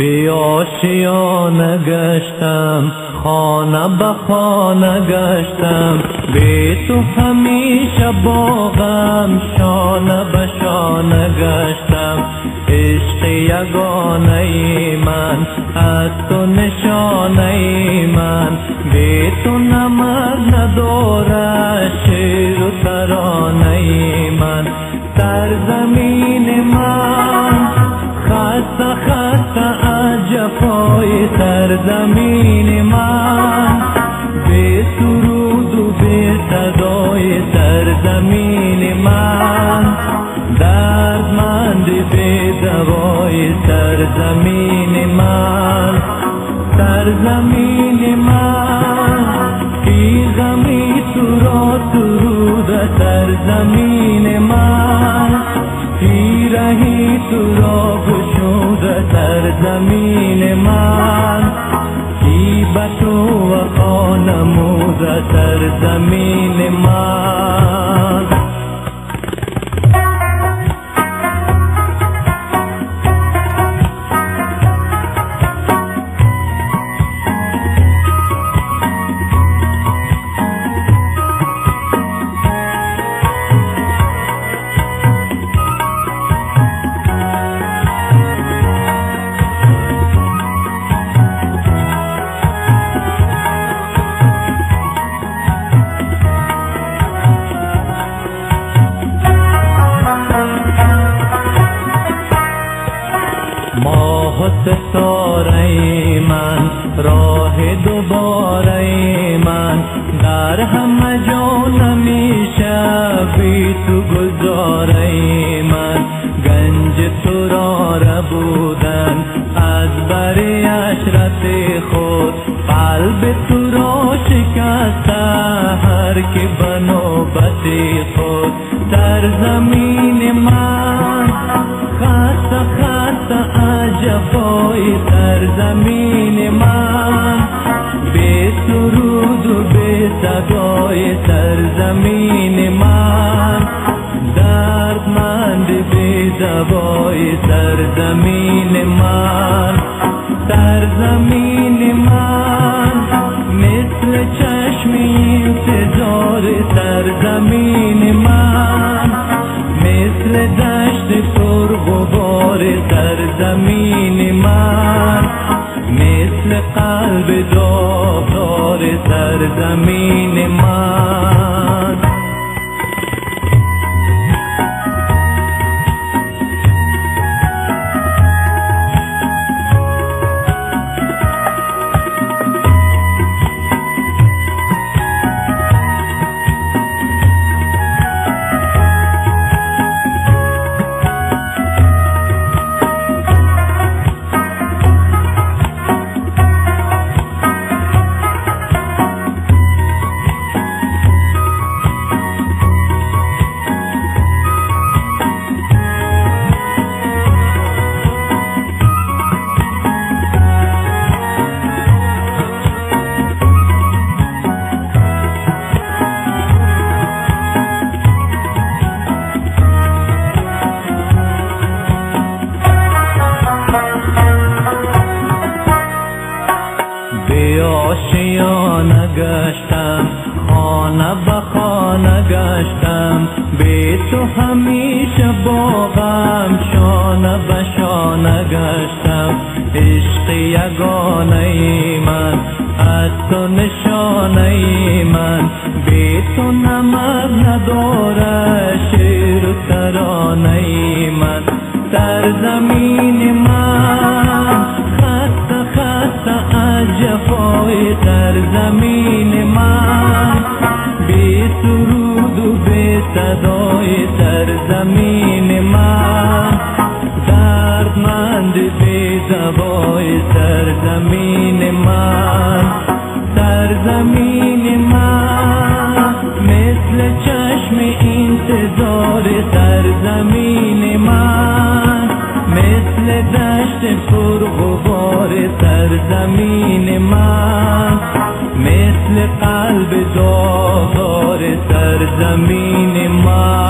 بی آشیانه گشتم خانه به خانه گشتم بی تو همیشه باغم شانه به شانه گشتم. عشق یگانه من از تو نشانه من. بی تو نمک نداره شیر و ترانه من. سرزمین من خسته خسته سرزمین من. به سرود و به صدای سرزمین من. دردمند به دوای سرزمین من. سرزمین من. کی غمی تو را سرود سرزمین من. کی رهی تو را گشود سرزمین من. محبت و قونموز سر زمین ماں ستاره من راه دوباره من. در همه جا نمیشه بی تو گذاره من. گنج تو را بودن از بری اشرت خود. قلب تو را شکسته هر که بنوبت خود. در زمین من سرزمین من. به سرود و به صدای سرزمین من. دردمند به دوای سرزمین من. سرزمین من مثل چشم انتظار سرزمین من. مثل دشت پر غبار سرزمین قلب داغدار سرزمین من. به آشیانه گشتم خانه به خانه گشتم. به تو همیشه باغم شانه به شانه گشتم. عشق یگانه من از تو نشانه من. به تو نمک نداره شیر و ترانه من. در زمین من سرزمین من. بی سرود و بی صدای سرزمین من. دردمند بی دوای سرزمین من. سرزمین من. مثل چشم انتظار سرزمین من. مثل دشت پر غبار سرزمین من. مثل قلب داغار سرزمین من.